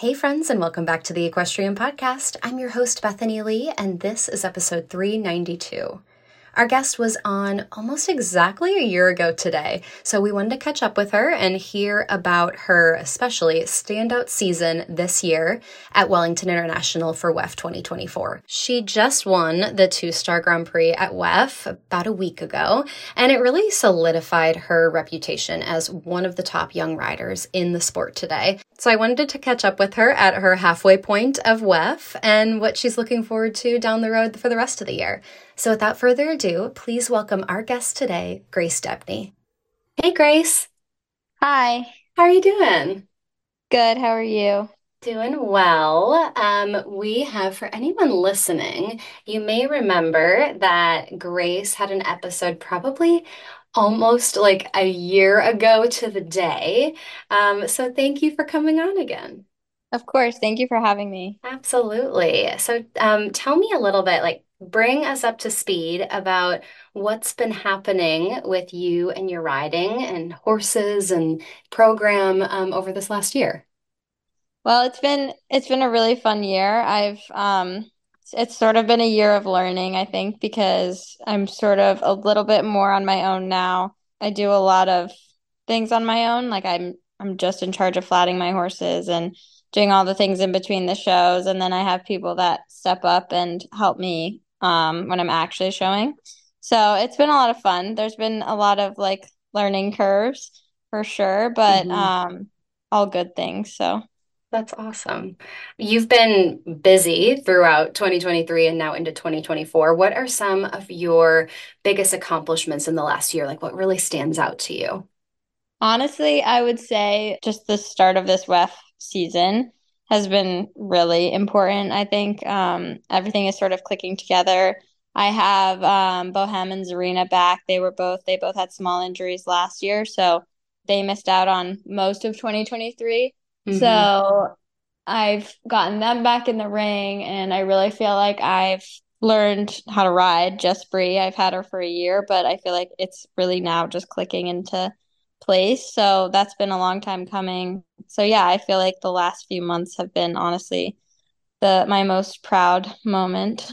Hey, friends, and welcome back to the Equestrian Podcast. I'm your host, Bethany Lee, and this is episode 392. Our guest was on almost exactly a year ago today, so we wanted to catch up with her and hear about her, especially standout season this year at Wellington International for WEF 2024. She just won the two star Grand Prix at WEF about a week ago, and it really solidified her reputation as one of the top young riders in the sport today. So I wanted to catch up with her at her halfway point of WEF and what she's looking forward to down the road for the rest of the year. So without further ado, please welcome our guest today, Grace Debney. Hey, Grace. Hi. How are you doing? Good. How are you? Doing well. Um, we have, for anyone listening, you may remember that Grace had an episode probably almost like a year ago to the day. Um, so thank you for coming on again. Of course. Thank you for having me. Absolutely. So um, tell me a little bit, like, bring us up to speed about what's been happening with you and your riding and horses and program um, over this last year. Well, it's been it's been a really fun year. I've um it's sort of been a year of learning, I think, because I'm sort of a little bit more on my own now. I do a lot of things on my own, like I'm I'm just in charge of flatting my horses and doing all the things in between the shows and then I have people that step up and help me um, when I'm actually showing. So it's been a lot of fun. There's been a lot of like learning curves for sure, but mm-hmm. um, all good things. So that's awesome. You've been busy throughout 2023 and now into 2024. What are some of your biggest accomplishments in the last year? Like what really stands out to you? Honestly, I would say just the start of this WEF season has been really important. I think um, everything is sort of clicking together. I have um, Bohem and Zarina back. They were both they both had small injuries last year, so they missed out on most of 2023. Mm-hmm. So I've gotten them back in the ring, and I really feel like I've learned how to ride Just Bree. I've had her for a year, but I feel like it's really now just clicking into place. So that's been a long time coming. So yeah, I feel like the last few months have been honestly the my most proud moment.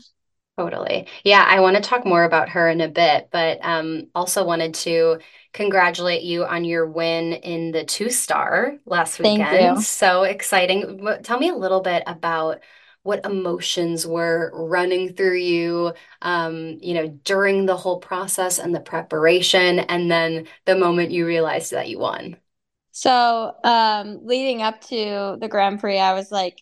Totally. Yeah, I want to talk more about her in a bit, but um also wanted to congratulate you on your win in the two star last weekend. You. So exciting. Tell me a little bit about what emotions were running through you, um, you know, during the whole process and the preparation, and then the moment you realized that you won? So, um, leading up to the Grand Prix, I was like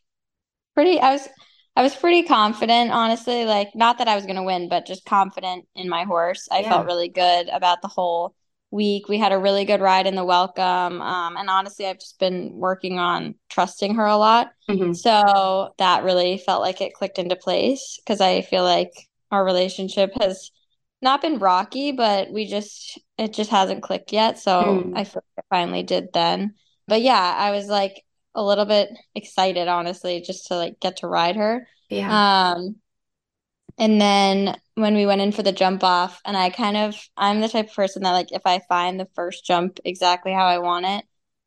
pretty, I was, I was pretty confident, honestly. Like, not that I was going to win, but just confident in my horse. I yeah. felt really good about the whole week. We had a really good ride in the welcome. Um, and honestly, I've just been working on trusting her a lot. Mm-hmm. So that really felt like it clicked into place because I feel like our relationship has not been rocky, but we just, it just hasn't clicked yet. So mm. I feel like I finally did then. But yeah, I was like a little bit excited, honestly, just to like get to ride her. Yeah. Um, and then when we went in for the jump off, and I kind of, I'm the type of person that, like, if I find the first jump exactly how I want it,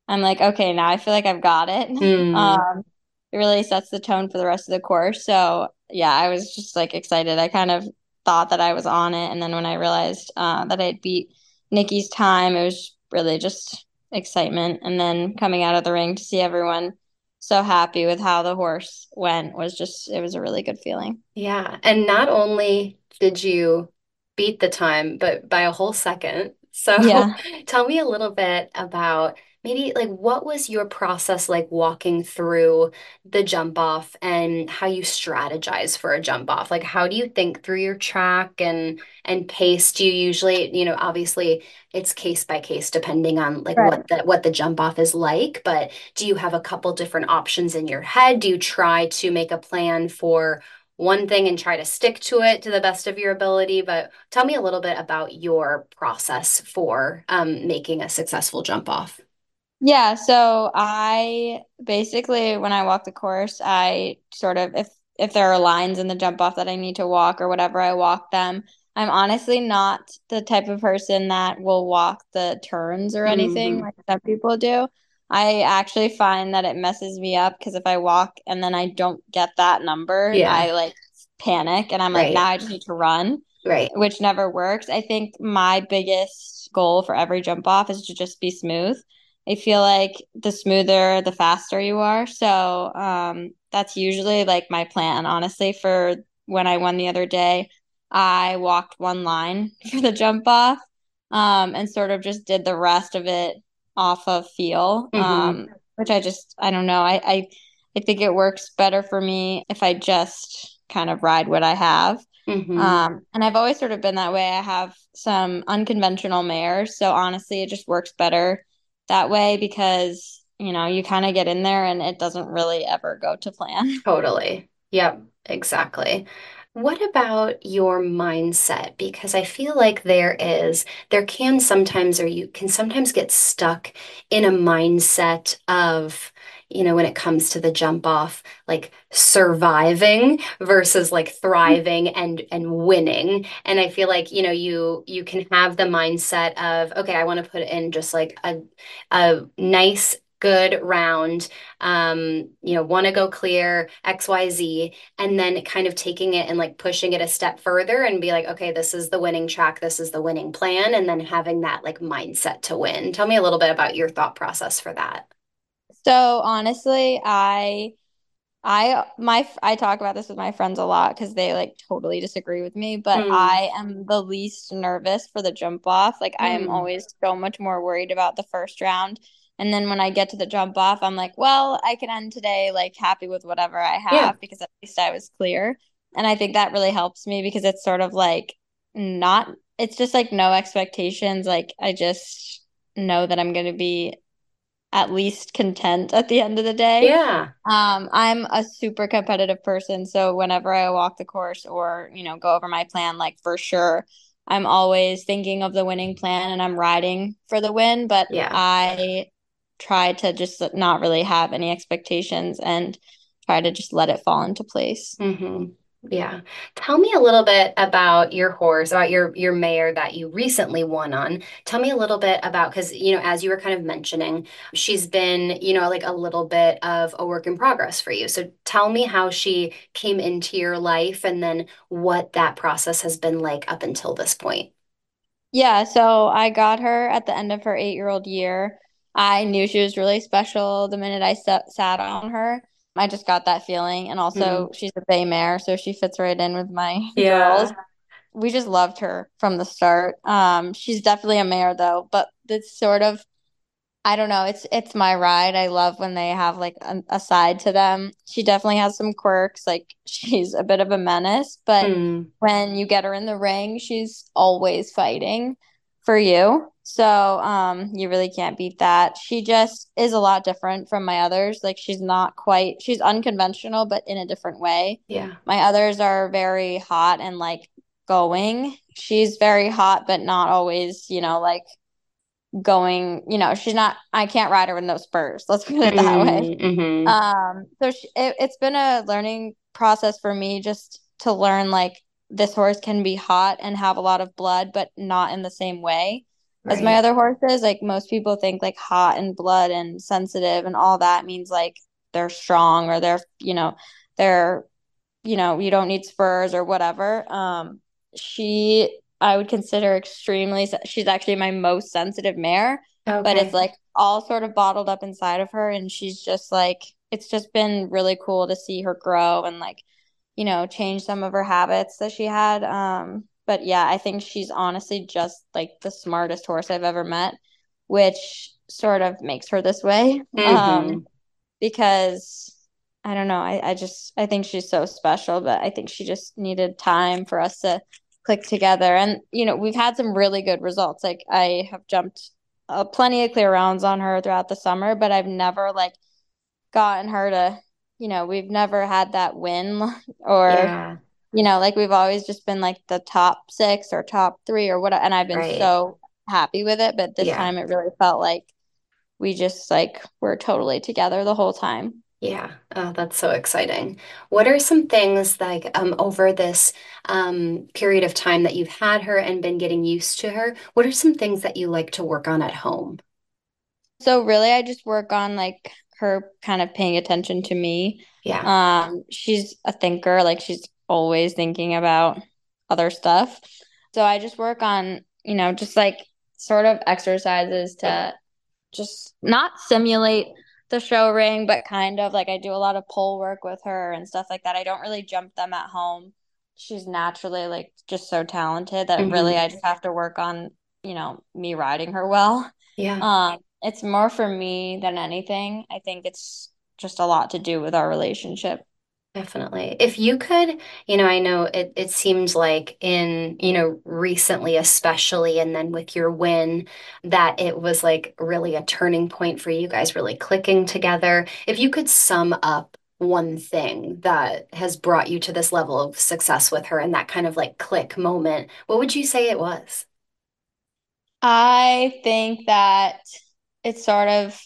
I'm like, okay, now I feel like I've got it. Mm. Um, it really sets the tone for the rest of the course. So, yeah, I was just like excited. I kind of thought that I was on it. And then when I realized uh, that I had beat Nikki's time, it was really just excitement. And then coming out of the ring to see everyone so happy with how the horse went was just it was a really good feeling. Yeah, and not only did you beat the time, but by a whole second. So yeah. tell me a little bit about maybe like what was your process like walking through the jump off and how you strategize for a jump off like how do you think through your track and and pace do you usually you know obviously it's case by case depending on like right. what the what the jump off is like but do you have a couple different options in your head do you try to make a plan for one thing and try to stick to it to the best of your ability. But tell me a little bit about your process for um, making a successful jump off. Yeah, so I basically when I walk the course, I sort of if if there are lines in the jump off that I need to walk or whatever, I walk them. I'm honestly not the type of person that will walk the turns or anything mm-hmm. like some people do. I actually find that it messes me up because if I walk and then I don't get that number, yeah. I like panic and I'm like, right. now I just need to run. Right. Which never works. I think my biggest goal for every jump off is to just be smooth. I feel like the smoother, the faster you are. So um, that's usually like my plan, honestly, for when I won the other day. I walked one line for the jump off um, and sort of just did the rest of it off of feel, mm-hmm. um, which I just, I don't know. I, I, I think it works better for me if I just kind of ride what I have. Mm-hmm. Um, and I've always sort of been that way. I have some unconventional mares. So honestly, it just works better that way because, you know, you kind of get in there and it doesn't really ever go to plan. Totally. Yep, exactly. What about your mindset? Because I feel like there is, there can sometimes, or you can sometimes get stuck in a mindset of, you know, when it comes to the jump off, like surviving versus like thriving and and winning. And I feel like, you know, you you can have the mindset of, okay, I want to put in just like a a nice good round um you know want to go clear xyz and then kind of taking it and like pushing it a step further and be like okay this is the winning track this is the winning plan and then having that like mindset to win. Tell me a little bit about your thought process for that so honestly i I my I talk about this with my friends a lot because they like totally disagree with me, but mm. I am the least nervous for the jump off. Like mm. I am hmm. always so much more worried about the first round and then when I get to the jump off, I'm like, well, I can end today like happy with whatever I have yeah. because at least I was clear. And I think that really helps me because it's sort of like not, it's just like no expectations. Like I just know that I'm going to be at least content at the end of the day. Yeah. Um, I'm a super competitive person. So whenever I walk the course or, you know, go over my plan, like for sure, I'm always thinking of the winning plan and I'm riding for the win. But yeah. I try to just not really have any expectations and try to just let it fall into place. Mm-hmm. Yeah. Tell me a little bit about your horse, about your your mare that you recently won on. Tell me a little bit about because you know, as you were kind of mentioning, she's been, you know, like a little bit of a work in progress for you. So tell me how she came into your life and then what that process has been like up until this point. Yeah, so I got her at the end of her eight year old year. I knew she was really special the minute I sat on her. I just got that feeling. And also, mm. she's a bay mare, so she fits right in with my yeah. girls. We just loved her from the start. Um, she's definitely a mare though, but it's sort of I don't know. It's it's my ride. I love when they have like a, a, side to them. She definitely has some quirks. Like she's a bit of a menace, but mm. when you get her in the ring, she's always fighting for you. So um you really can't beat that. She just is a lot different from my others. Like she's not quite she's unconventional but in a different way. Yeah. My others are very hot and like going. She's very hot but not always, you know, like going, you know, she's not I can't ride her with no spurs. Let's put it that mm-hmm, way. Mm-hmm. Um so she, it, it's been a learning process for me just to learn like this horse can be hot and have a lot of blood, but not in the same way right. as my other horses. Like most people think like hot and blood and sensitive and all that means like they're strong or they're, you know, they're, you know, you don't need spurs or whatever. Um, she, I would consider extremely, she's actually my most sensitive mare, okay. but it's like all sort of bottled up inside of her. And she's just like, it's just been really cool to see her grow and like, you know, change some of her habits that she had. Um, but yeah, I think she's honestly just like the smartest horse I've ever met, which sort of makes her this way. Mm-hmm. Um, because I don't know, I, I just I think she's so special, but I think she just needed time for us to click together. And you know, we've had some really good results. Like I have jumped uh, plenty of clear rounds on her throughout the summer, but I've never like gotten her to you know, we've never had that win or, yeah. you know, like we've always just been like the top six or top three or whatever. And I've been right. so happy with it. But this yeah. time it really felt like we just like were totally together the whole time. Yeah, oh, that's so exciting. What are some things like um, over this um, period of time that you've had her and been getting used to her? What are some things that you like to work on at home? So really, I just work on like her kind of paying attention to me. Yeah. Um, she's a thinker, like she's always thinking about other stuff. So I just work on, you know, just like sort of exercises to just not simulate the show ring, but kind of like I do a lot of pole work with her and stuff like that. I don't really jump them at home. She's naturally like just so talented that mm-hmm. really I just have to work on, you know, me riding her well. Yeah. Um, it's more for me than anything. I think it's just a lot to do with our relationship. Definitely. If you could, you know, I know it, it seems like in, you know, recently, especially, and then with your win, that it was like really a turning point for you guys really clicking together. If you could sum up one thing that has brought you to this level of success with her and that kind of like click moment, what would you say it was? I think that it's sort of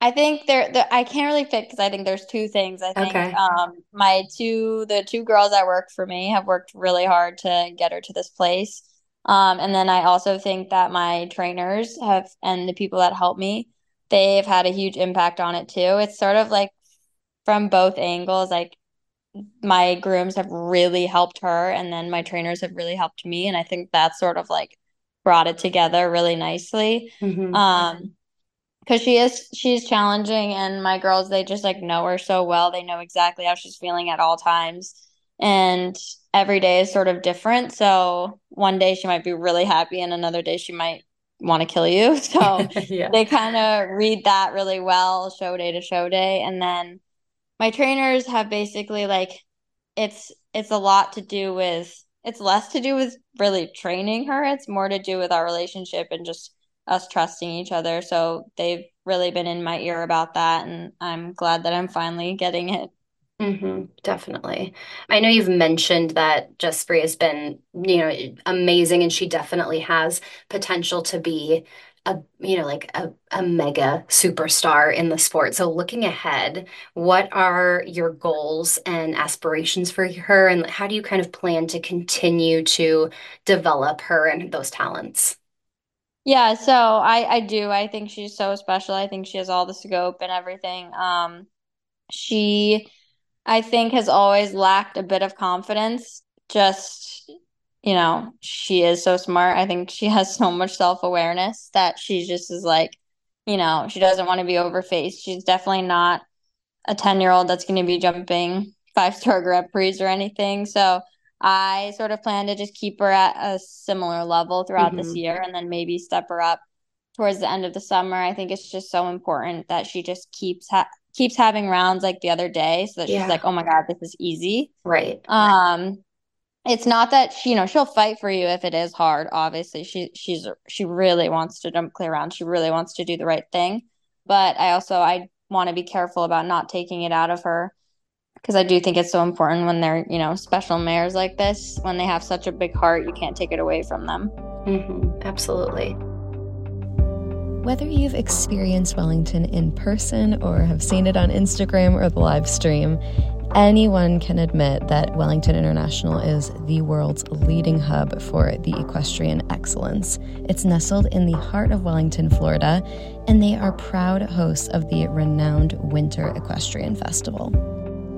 I think there, there I can't really pick because I think there's two things. I think okay. um my two the two girls that work for me have worked really hard to get her to this place. Um and then I also think that my trainers have and the people that help me, they've had a huge impact on it too. It's sort of like from both angles like my grooms have really helped her and then my trainers have really helped me and I think that's sort of like brought it together really nicely. Mm-hmm. Um because she is she's challenging and my girls they just like know her so well they know exactly how she's feeling at all times and every day is sort of different so one day she might be really happy and another day she might want to kill you so yeah. they kind of read that really well show day to show day and then my trainers have basically like it's it's a lot to do with it's less to do with really training her it's more to do with our relationship and just us trusting each other. So they've really been in my ear about that. And I'm glad that I'm finally getting it. Mm-hmm, definitely. I know you've mentioned that Free has been, you know, amazing, and she definitely has potential to be a, you know, like a, a mega superstar in the sport. So looking ahead, what are your goals and aspirations for her, and how do you kind of plan to continue to develop her and those talents? Yeah, so I I do. I think she's so special. I think she has all the scope and everything. Um she I think has always lacked a bit of confidence. Just you know, she is so smart. I think she has so much self-awareness that she just is like, you know, she doesn't want to be overfaced. She's definitely not a 10-year-old that's going to be jumping five-star Grand Prix or anything. So I sort of plan to just keep her at a similar level throughout mm-hmm. this year and then maybe step her up towards the end of the summer. I think it's just so important that she just keeps ha- keeps having rounds like the other day so that yeah. she's like, "Oh my god, this is easy." Right. Um it's not that she, you know, she'll fight for you if it is hard. Obviously, she she's she really wants to jump clear round. She really wants to do the right thing. But I also I want to be careful about not taking it out of her because I do think it's so important when they're, you know, special mares like this, when they have such a big heart, you can't take it away from them. Mm-hmm. Absolutely. Whether you've experienced Wellington in person or have seen it on Instagram or the live stream, anyone can admit that Wellington International is the world's leading hub for the equestrian excellence. It's nestled in the heart of Wellington, Florida, and they are proud hosts of the renowned Winter Equestrian Festival.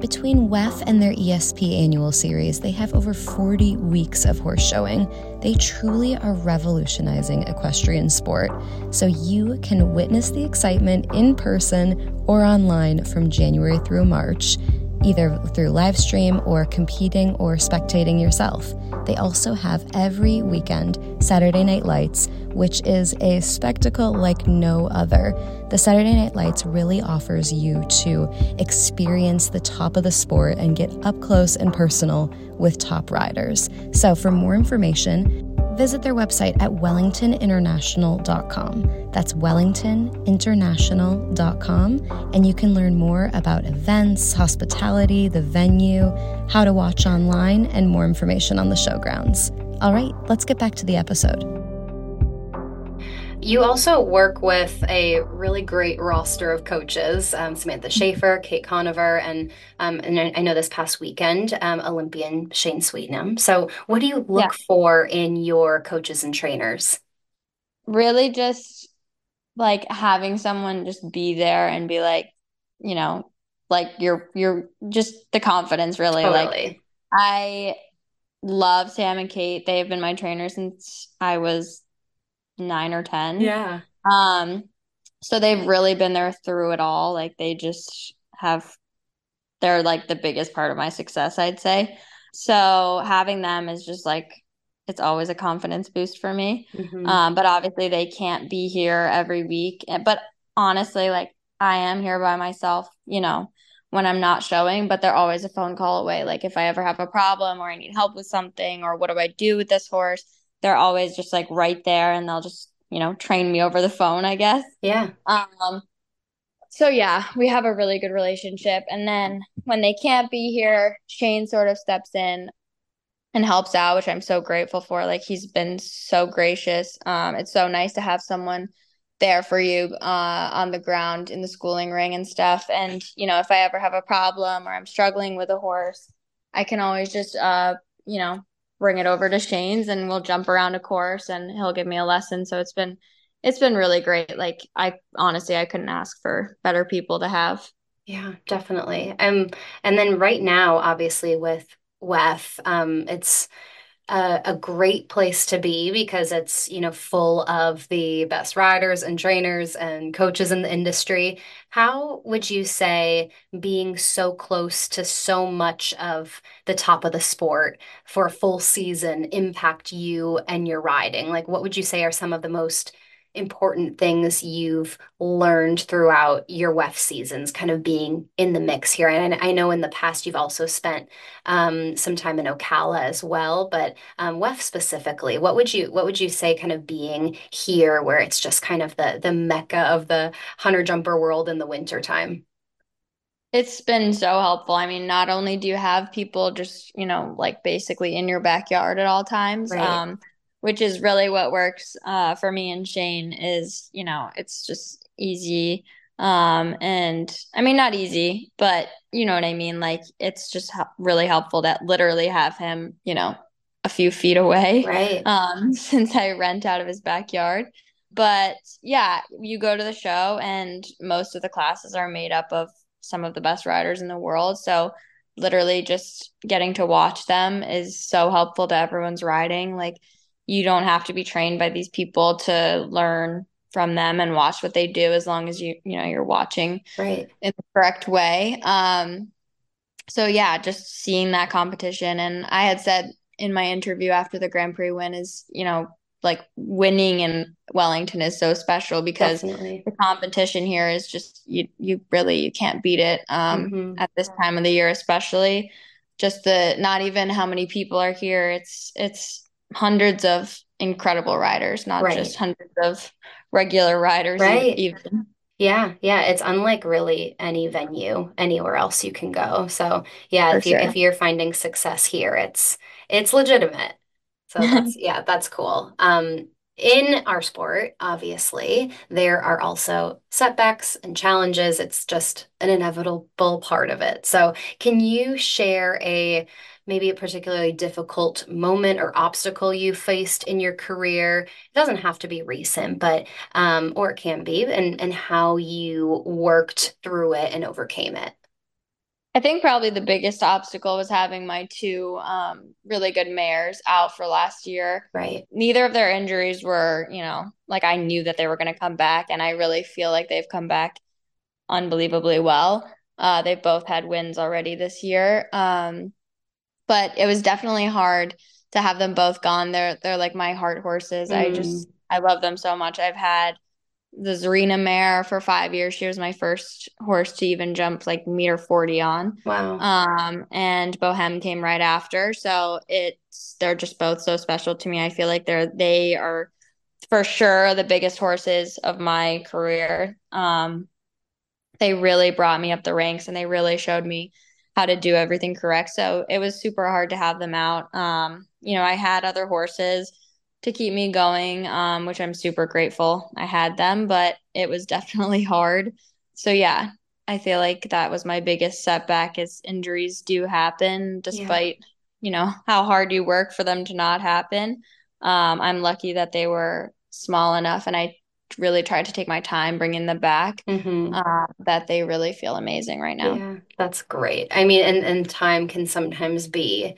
Between WEF and their ESP annual series, they have over 40 weeks of horse showing. They truly are revolutionizing equestrian sport, so you can witness the excitement in person or online from January through March either through live stream or competing or spectating yourself. They also have every weekend Saturday Night Lights, which is a spectacle like no other. The Saturday Night Lights really offers you to experience the top of the sport and get up close and personal with top riders. So, for more information, visit their website at wellingtoninternational.com. That's wellingtoninternational.com, and you can learn more about events, hospitality, the venue, how to watch online, and more information on the showgrounds. All right, let's get back to the episode. You also work with a really great roster of coaches um, Samantha Schaefer, Kate Conover, and, um, and I know this past weekend, um, Olympian Shane Sweetnam. So, what do you look yeah. for in your coaches and trainers? Really, just like having someone just be there and be like, you know, like you're, you're just the confidence, really. Totally. Like, I love Sam and Kate. They have been my trainers since I was nine or 10. Yeah. Um, so they've really been there through it all. Like they just have, they're like the biggest part of my success, I'd say. So having them is just like, it's always a confidence boost for me. Mm-hmm. Um, but obviously they can't be here every week. But honestly, like I am here by myself, you know, when I'm not showing, but they're always a phone call away. Like if I ever have a problem or I need help with something or what do I do with this horse, they're always just like right there and they'll just, you know, train me over the phone, I guess. Yeah. Um so yeah, we have a really good relationship. And then when they can't be here, Shane sort of steps in and helps out, which I'm so grateful for. Like he's been so gracious. Um, it's so nice to have someone there for you uh, on the ground in the schooling ring and stuff. And you know, if I ever have a problem or I'm struggling with a horse, I can always just uh, you know, bring it over to Shane's and we'll jump around a course and he'll give me a lesson. So it's been it's been really great. Like I honestly I couldn't ask for better people to have. Yeah, definitely. Um and then right now obviously with WEF, um it's a, a, great place to be because it's you know full of the best riders and trainers and coaches in the industry. How would you say being so close to so much of the top of the sport for a full season impact you and your riding? Like what would you say are some of the most important things you've learned throughout your WEF seasons, kind of being in the mix here? And I know in the past you've also spent um, some time in Ocala as well, but um, WEF specifically, what would you what would you say, kind of being here, where it's just kind of the the mecca of the hunter jumper world in the wintertime? It's been so helpful. I mean, not only do you have people just, you know, like basically in your backyard at all times, right. um, which is really what works uh, for me and Shane is, you know, it's just easy. Um, and I mean, not easy, but you know what I mean? Like, it's just really helpful to literally have him, you know, a few feet away. Right. Um, since I rent out of his backyard. But yeah, you go to the show, and most of the classes are made up of some of the best riders in the world. So, literally, just getting to watch them is so helpful to everyone's riding. Like, you don't have to be trained by these people to learn from them and watch what they do as long as you you know you're watching right in the correct way um so yeah just seeing that competition and i had said in my interview after the grand prix win is you know like winning in wellington is so special because Definitely. the competition here is just you you really you can't beat it um mm-hmm. at this time of the year especially just the not even how many people are here it's it's hundreds of incredible riders, not right. just hundreds of regular riders. Right. Even. Yeah, yeah, it's unlike really any venue anywhere else you can go. So yeah, For if you sure. if you're finding success here, it's it's legitimate. So that's yeah, that's cool. Um, in our sport, obviously, there are also setbacks and challenges. It's just an inevitable part of it. So, can you share a maybe a particularly difficult moment or obstacle you faced in your career. It doesn't have to be recent, but um, or it can be, and and how you worked through it and overcame it. I think probably the biggest obstacle was having my two um, really good mares out for last year. Right. Neither of their injuries were, you know, like I knew that they were going to come back, and I really feel like they've come back unbelievably well. Uh, they've both had wins already this year. Um, but it was definitely hard to have them both gone. They're they're like my heart horses. Mm. I just I love them so much. I've had the Zarina mare for five years. She was my first horse to even jump like meter 40 on. Wow. Um, and Bohem came right after. So it's, they're just both so special to me. I feel like they're, they are for sure the biggest horses of my career. Um, they really brought me up the ranks and they really showed me how to do everything correct. So it was super hard to have them out. Um, you know, I had other horses to keep me going, um, which I'm super grateful I had them, but it was definitely hard. So yeah, I feel like that was my biggest setback is injuries do happen despite, yeah. you know, how hard you work for them to not happen. Um, I'm lucky that they were small enough and I really tried to take my time bringing them back mm-hmm. uh, that they really feel amazing right now. Yeah, that's great. I mean, and, and time can sometimes be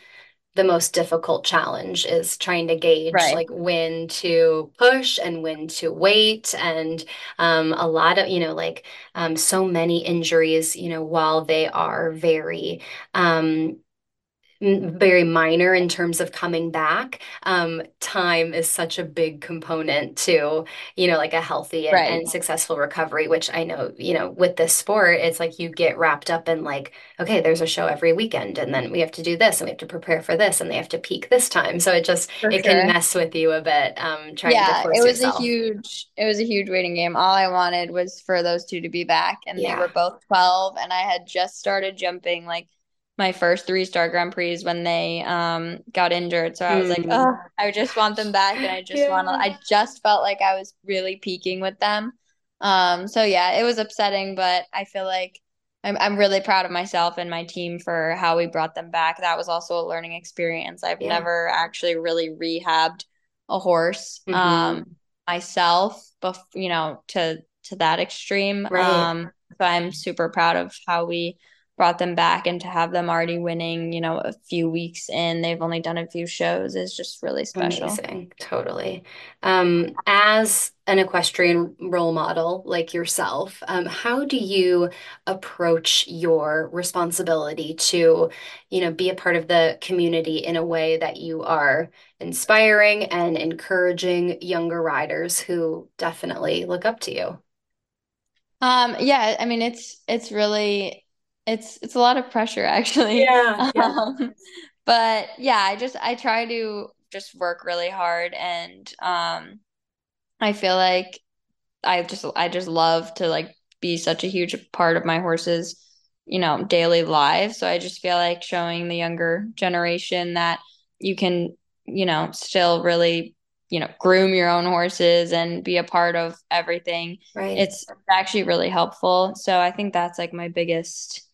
the most difficult challenge is trying to gauge right. like when to push and when to wait and um, a lot of you know like um, so many injuries you know while they are very um, very minor in terms of coming back. Um, time is such a big component to, you know, like a healthy and, right. and, successful recovery, which I know, you know, with this sport, it's like you get wrapped up in like, okay, there's a show every weekend and then we have to do this and we have to prepare for this and they have to peak this time. So it just, for it sure. can mess with you a bit. Um, trying yeah, to it was yourself. a huge, it was a huge waiting game. All I wanted was for those two to be back and yeah. they were both 12 and I had just started jumping like my first three star Grand Prix when they um got injured. So I was mm. like, oh, I just want them back, and I just yeah. want to. I just felt like I was really peaking with them. Um, so yeah, it was upsetting, but I feel like I'm I'm really proud of myself and my team for how we brought them back. That was also a learning experience. I've yeah. never actually really rehabbed a horse mm-hmm. um myself, but you know, to to that extreme. Right. Um, so I'm super proud of how we brought them back and to have them already winning, you know, a few weeks in, they've only done a few shows is just really special. Amazing. Totally. Um, as an equestrian role model like yourself, um, how do you approach your responsibility to, you know, be a part of the community in a way that you are inspiring and encouraging younger riders who definitely look up to you? Um, yeah, I mean, it's, it's really, it's it's a lot of pressure actually. Yeah. yeah. Um, but yeah, I just I try to just work really hard and um I feel like I just I just love to like be such a huge part of my horses, you know, daily lives. So I just feel like showing the younger generation that you can, you know, still really, you know, groom your own horses and be a part of everything. Right. It's actually really helpful. So I think that's like my biggest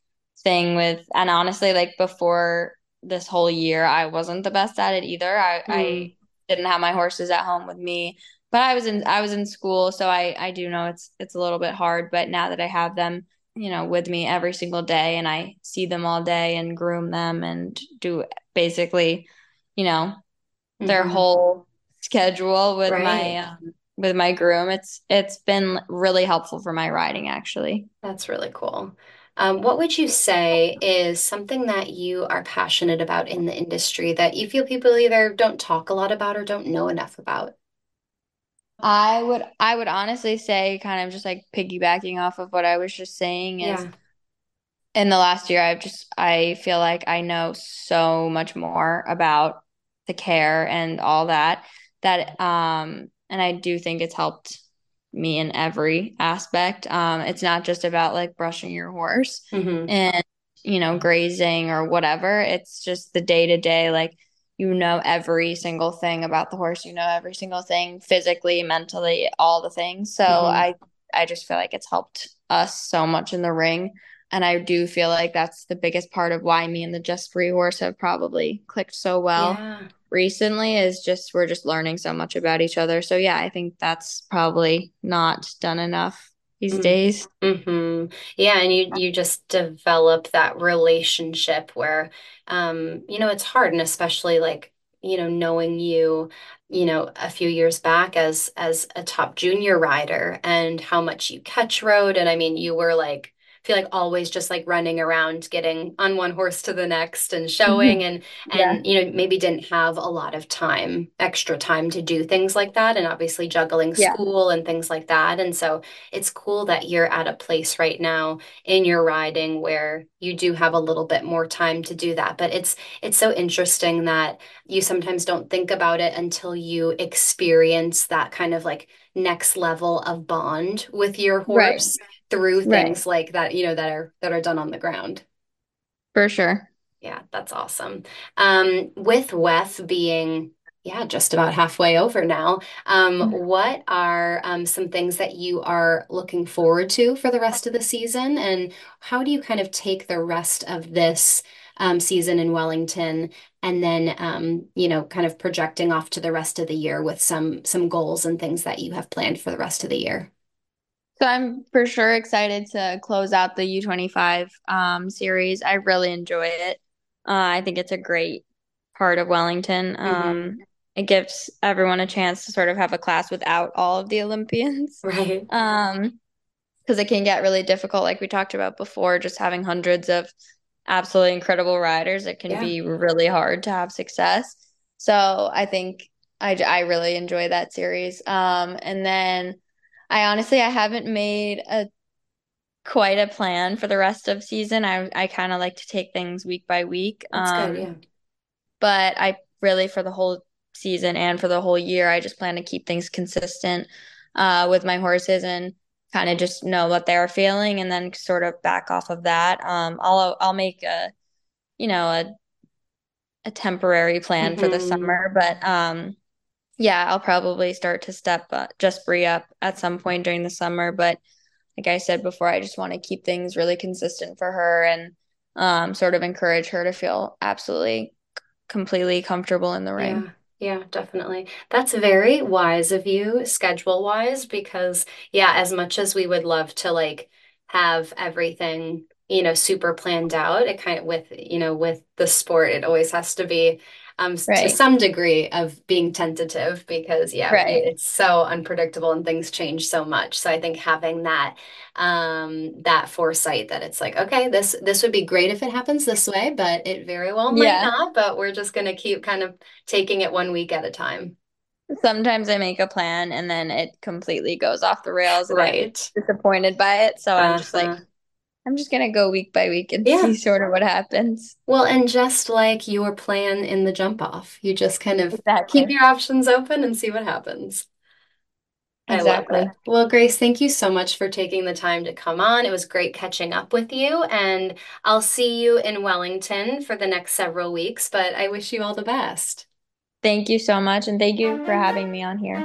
thing with and honestly like before this whole year I wasn't the best at it either. I, mm. I didn't have my horses at home with me. But I was in I was in school, so I I do know it's it's a little bit hard, but now that I have them, you know, with me every single day and I see them all day and groom them and do basically, you know, mm-hmm. their whole schedule with right. my um, with my groom, it's it's been really helpful for my riding actually. That's really cool. Um, what would you say is something that you are passionate about in the industry that you feel people either don't talk a lot about or don't know enough about? I would I would honestly say kind of just like piggybacking off of what I was just saying is yeah. in the last year I've just I feel like I know so much more about the care and all that that um and I do think it's helped me in every aspect. Um, it's not just about like brushing your horse mm-hmm. and you know grazing or whatever. It's just the day to day, like you know every single thing about the horse. You know every single thing physically, mentally, all the things. So mm-hmm. I I just feel like it's helped us so much in the ring. And I do feel like that's the biggest part of why me and the Just Free horse have probably clicked so well. Yeah recently is just we're just learning so much about each other. So yeah, I think that's probably not done enough these mm-hmm. days. Mm-hmm. Yeah, and you you just develop that relationship where um you know it's hard and especially like you know knowing you you know a few years back as as a top junior rider and how much you catch rode and I mean you were like feel like always just like running around, getting on one horse to the next and mm-hmm. showing and and yeah. you know, maybe didn't have a lot of time, extra time to do things like that and obviously juggling yeah. school and things like that. And so it's cool that you're at a place right now in your riding where you do have a little bit more time to do that. But it's it's so interesting that you sometimes don't think about it until you experience that kind of like next level of bond with your horse right. Through things right. like that, you know, that are that are done on the ground. For sure. Yeah, that's awesome. Um, with WEF being yeah, just about halfway over now. Um, mm-hmm. what are um, some things that you are looking forward to for the rest of the season? And how do you kind of take the rest of this um, season in Wellington and then, um, you know, kind of projecting off to the rest of the year with some some goals and things that you have planned for the rest of the year? So I'm for sure excited to close out the U25 um, series. I really enjoy it. Uh, I think it's a great part of Wellington. Mm-hmm. Um, it gives everyone a chance to sort of have a class without all of the Olympians. Right. Um, because it can get really difficult, like we talked about before, just having hundreds of absolutely incredible riders. It can yeah. be really hard to have success. So I think I, I really enjoy that series. Um, and then I honestly I haven't made a quite a plan for the rest of season. I I kind of like to take things week by week. That's um, good, yeah. But I really for the whole season and for the whole year. I just plan to keep things consistent uh, with my horses and kind of just know what they're feeling and then sort of back off of that. Um, I'll I'll make a you know a a temporary plan mm-hmm. for the mm-hmm. summer, but um, yeah, I'll probably start to step uh, just free up at some point during the summer. But like I said before, I just want to keep things really consistent for her and um, sort of encourage her to feel absolutely completely comfortable in the ring. Yeah. Yeah, definitely. That's very wise of you, schedule wise, because yeah, as much as we would love to like have everything, you know, super planned out, it kind of with, you know, with the sport, it always has to be um, right. to some degree of being tentative because yeah, right. it's so unpredictable and things change so much. So I think having that um, that foresight that it's like, okay, this this would be great if it happens this way, but it very well might yeah. not. But we're just gonna keep kind of taking it one week at a time. Sometimes I make a plan and then it completely goes off the rails and right. I'm disappointed by it. So uh-huh. I'm just like, uh-huh. I'm just gonna go week by week and yeah. see sort of what happens. Well, and just like your plan in the jump off, you just kind of exactly. keep your options open and see what happens. Exactly. I love it. Well, Grace, thank you so much for taking the time to come on. It was great catching up with you, and I'll see you in Wellington for the next several weeks, but I wish you all the best. Thank you so much, and thank you for having me on here.